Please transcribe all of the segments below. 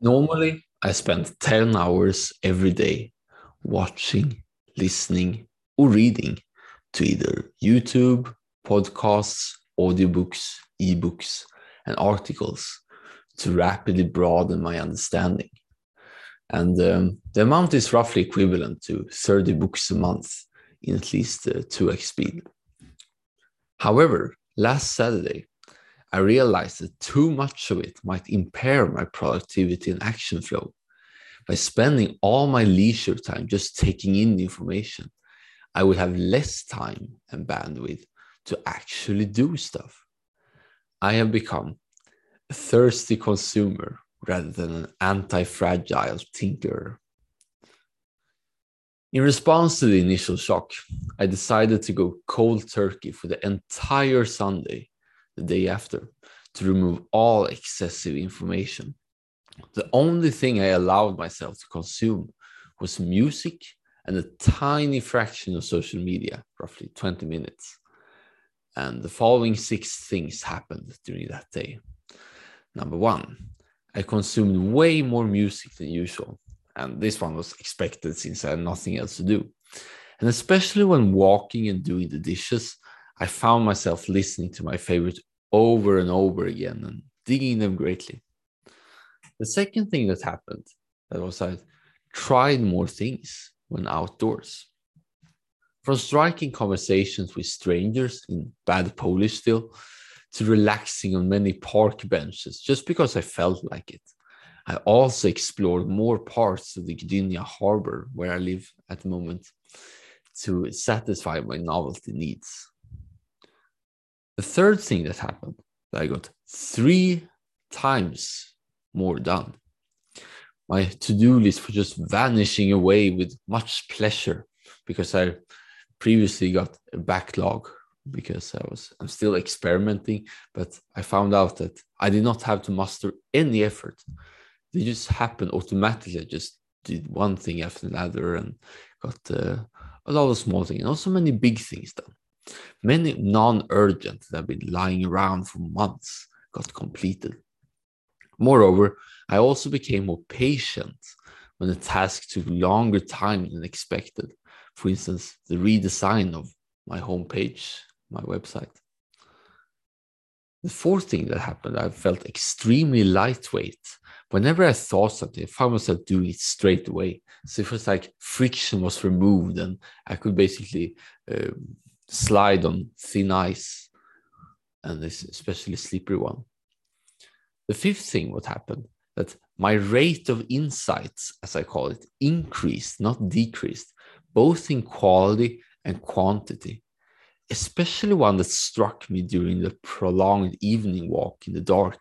Normally, I spend 10 hours every day watching, listening, or reading to either YouTube, podcasts, audiobooks, ebooks, and articles to rapidly broaden my understanding. And um, the amount is roughly equivalent to 30 books a month in at least uh, 2x speed. However, last Saturday, I realized that too much of it might impair my productivity and action flow. By spending all my leisure time just taking in the information, I would have less time and bandwidth to actually do stuff. I have become a thirsty consumer rather than an anti fragile tinkerer. In response to the initial shock, I decided to go cold turkey for the entire Sunday the day after to remove all excessive information. The only thing I allowed myself to consume was music and a tiny fraction of social media, roughly 20 minutes. And the following six things happened during that day. Number one, I consumed way more music than usual. And this one was expected since I had nothing else to do. And especially when walking and doing the dishes, I found myself listening to my favorite over and over again and digging them greatly. The second thing that happened that was I tried more things when outdoors. From striking conversations with strangers in bad Polish still to relaxing on many park benches just because I felt like it. I also explored more parts of the Gdynia harbor where I live at the moment to satisfy my novelty needs. The third thing that happened, I got three times more done. My to-do list was just vanishing away with much pleasure because I previously got a backlog because I was I'm still experimenting, but I found out that I did not have to muster any effort. They just happened automatically. I just did one thing after another and got uh, a lot of small things and also many big things done. Many non-urgent that have been lying around for months got completed. Moreover, I also became more patient when the task took longer time than expected. For instance, the redesign of my homepage my website. The fourth thing that happened, I felt extremely lightweight. Whenever I thought something, I found myself doing it straight away. So it was like friction was removed, and I could basically uh, slide on thin ice, and this especially slippery one. The fifth thing, what happened, that my rate of insights, as I call it, increased, not decreased, both in quality and quantity especially one that struck me during the prolonged evening walk in the dark.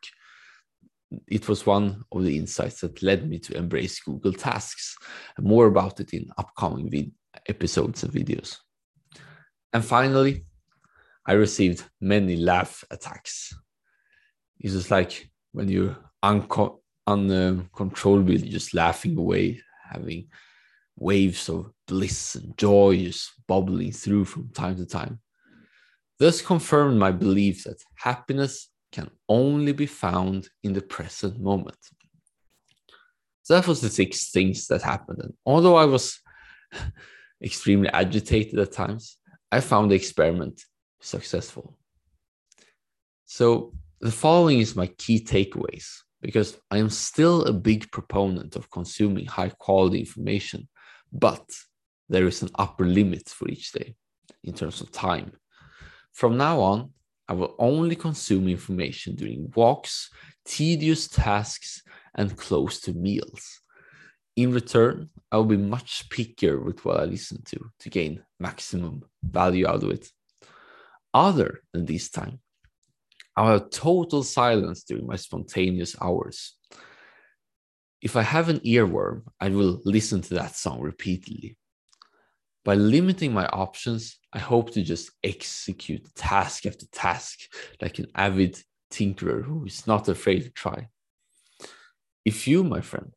It was one of the insights that led me to embrace Google Tasks. More about it in upcoming episodes and videos. And finally, I received many laugh attacks. It was like when um, you're unco- uncontrollably just laughing away, having waves of bliss and joy just bubbling through from time to time. This confirmed my belief that happiness can only be found in the present moment. So that was the six things that happened. And although I was extremely agitated at times, I found the experiment successful. So the following is my key takeaways because I am still a big proponent of consuming high quality information, but there is an upper limit for each day in terms of time. From now on, I will only consume information during walks, tedious tasks, and close to meals. In return, I will be much pickier with what I listen to to gain maximum value out of it. Other than this time, I'll have total silence during my spontaneous hours. If I have an earworm, I will listen to that song repeatedly. By limiting my options, I hope to just execute task after task like an avid tinkerer who is not afraid to try. If you, my friend,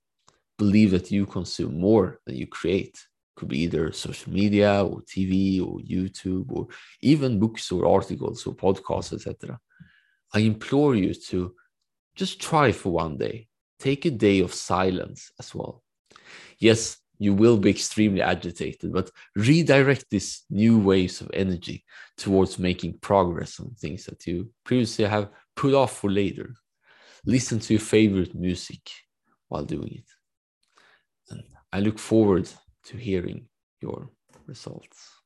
believe that you consume more than you create, could be either social media or TV or YouTube or even books or articles or podcasts, etc. I implore you to just try for one day take a day of silence as well. Yes, you will be extremely agitated, but redirect these new waves of energy towards making progress on things that you previously have put off for later. Listen to your favorite music while doing it. I look forward to hearing your results.